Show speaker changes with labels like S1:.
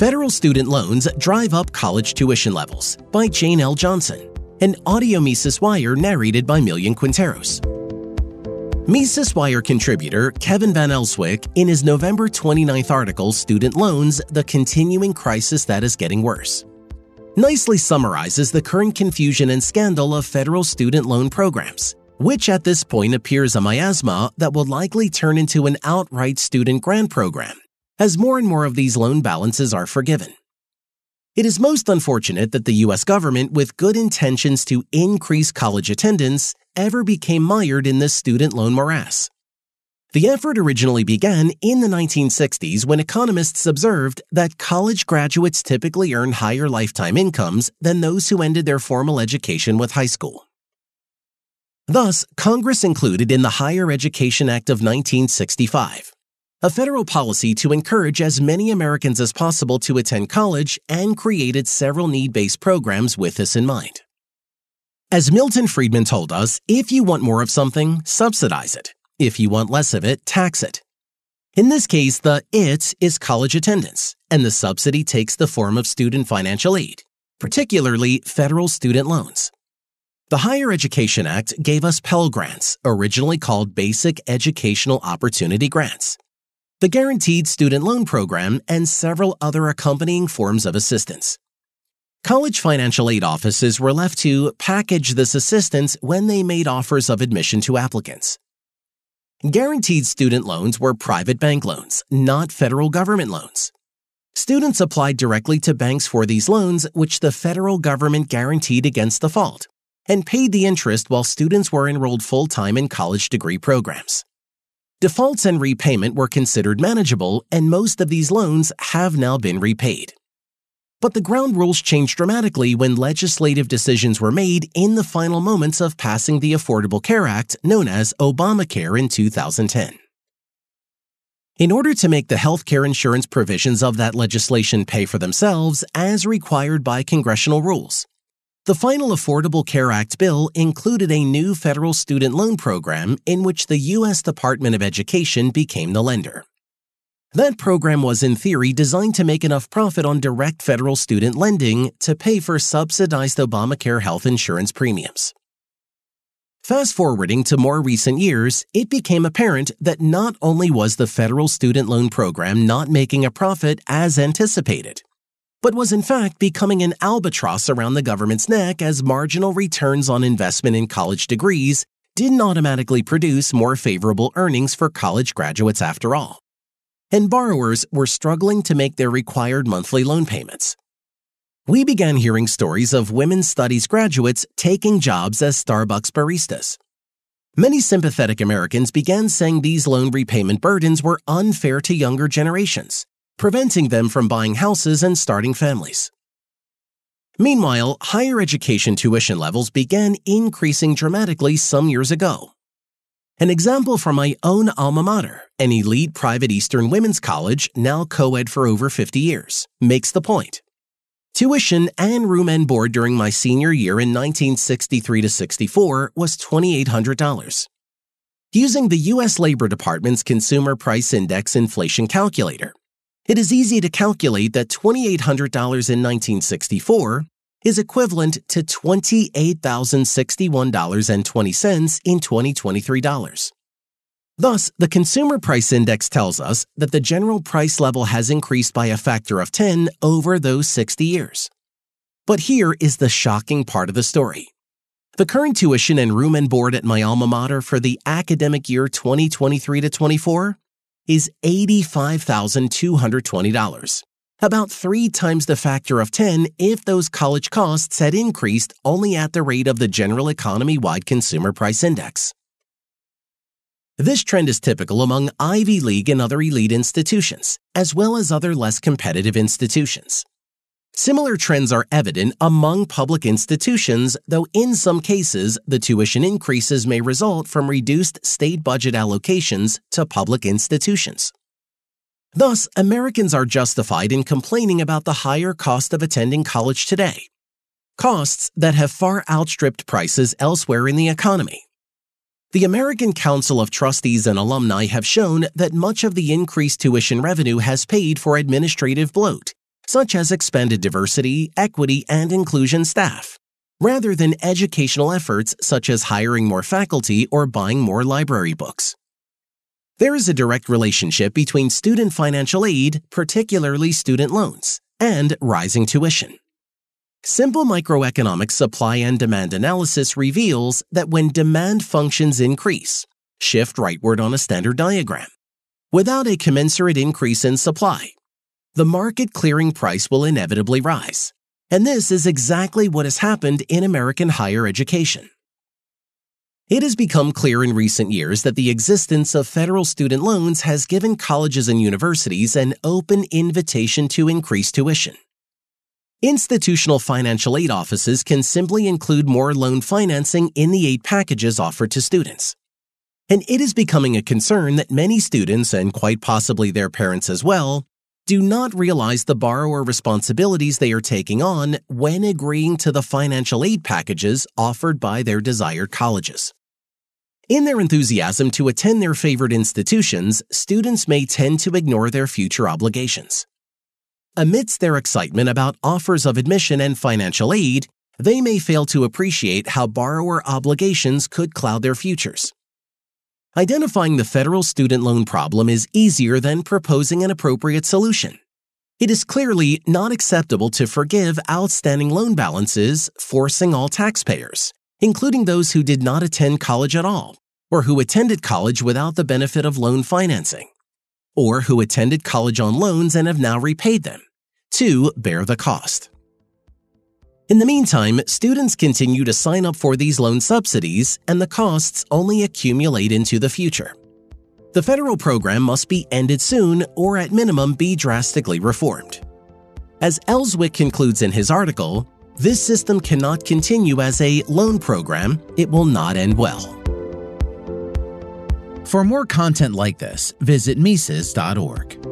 S1: Federal Student Loans Drive Up College Tuition Levels by Jane L. Johnson, an audio Mises Wire narrated by Millian Quinteros. Mises Wire contributor Kevin Van Elswyk, in his November 29th article, Student Loans The Continuing Crisis That Is Getting Worse, nicely summarizes the current confusion and scandal of federal student loan programs, which at this point appears a miasma that will likely turn into an outright student grant program, as more and more of these loan balances are forgiven. It is most unfortunate that the US government, with good intentions to increase college attendance, ever became mired in this student loan morass. The effort originally began in the 1960s when economists observed that college graduates typically earn higher lifetime incomes than those who ended their formal education with high school. Thus, Congress included in the Higher Education Act of 1965 a federal policy to encourage as many Americans as possible to attend college and created several need based programs with this in mind. As Milton Friedman told us, if you want more of something, subsidize it. If you want less of it, tax it. In this case, the it is college attendance, and the subsidy takes the form of student financial aid, particularly federal student loans. The Higher Education Act gave us Pell Grants, originally called Basic Educational Opportunity Grants the Guaranteed Student Loan Program, and several other accompanying forms of assistance. College financial aid offices were left to package this assistance when they made offers of admission to applicants. Guaranteed student loans were private bank loans, not federal government loans. Students applied directly to banks for these loans, which the federal government guaranteed against default, and paid the interest while students were enrolled full time in college degree programs. Defaults and repayment were considered manageable, and most of these loans have now been repaid. But the ground rules changed dramatically when legislative decisions were made in the final moments of passing the Affordable Care Act, known as Obamacare, in 2010. In order to make the health care insurance provisions of that legislation pay for themselves as required by congressional rules, the final Affordable Care Act bill included a new federal student loan program in which the U.S. Department of Education became the lender. That program was, in theory, designed to make enough profit on direct federal student lending to pay for subsidized Obamacare health insurance premiums. Fast forwarding to more recent years, it became apparent that not only was the federal student loan program not making a profit as anticipated, but was in fact becoming an albatross around the government's neck as marginal returns on investment in college degrees didn't automatically produce more favorable earnings for college graduates after all. And borrowers were struggling to make their required monthly loan payments. We began hearing stories of women's studies graduates taking jobs as Starbucks baristas. Many sympathetic Americans began saying these loan repayment burdens were unfair to younger generations preventing them from buying houses and starting families. Meanwhile, higher education tuition levels began increasing dramatically some years ago. An example from my own alma mater, an elite private Eastern women's college, now co ed for over 50 years, makes the point. Tuition and room and board during my senior year in 1963 to 64 was $2,800. Using the U.S. Labor Department's Consumer Price Index inflation calculator, it is easy to calculate that $2,800 in 1964 is equivalent to $28,061.20 in 2023 dollars. Thus, the Consumer Price Index tells us that the general price level has increased by a factor of 10 over those 60 years. But here is the shocking part of the story. The current tuition and room and board at my alma mater for the academic year 2023 to 24 is $85,220, about three times the factor of 10 if those college costs had increased only at the rate of the general economy wide consumer price index. This trend is typical among Ivy League and other elite institutions, as well as other less competitive institutions. Similar trends are evident among public institutions, though in some cases, the tuition increases may result from reduced state budget allocations to public institutions. Thus, Americans are justified in complaining about the higher cost of attending college today, costs that have far outstripped prices elsewhere in the economy. The American Council of Trustees and Alumni have shown that much of the increased tuition revenue has paid for administrative bloat such as expanded diversity, equity, and inclusion staff, rather than educational efforts such as hiring more faculty or buying more library books. There is a direct relationship between student financial aid, particularly student loans, and rising tuition. Simple microeconomic supply and demand analysis reveals that when demand functions increase, shift rightward on a standard diagram, without a commensurate increase in supply, the market clearing price will inevitably rise. And this is exactly what has happened in American higher education. It has become clear in recent years that the existence of federal student loans has given colleges and universities an open invitation to increase tuition. Institutional financial aid offices can simply include more loan financing in the aid packages offered to students. And it is becoming a concern that many students, and quite possibly their parents as well, do not realize the borrower responsibilities they are taking on when agreeing to the financial aid packages offered by their desired colleges. In their enthusiasm to attend their favorite institutions, students may tend to ignore their future obligations. Amidst their excitement about offers of admission and financial aid, they may fail to appreciate how borrower obligations could cloud their futures. Identifying the federal student loan problem is easier than proposing an appropriate solution. It is clearly not acceptable to forgive outstanding loan balances, forcing all taxpayers, including those who did not attend college at all, or who attended college without the benefit of loan financing or who attended college on loans and have now repaid them, to bear the cost. In the meantime, students continue to sign up for these loan subsidies, and the costs only accumulate into the future. The federal program must be ended soon or at minimum be drastically reformed. As Elswyk concludes in his article, this system cannot continue as a loan program, it will not end well.
S2: For more content like this, visit Mises.org.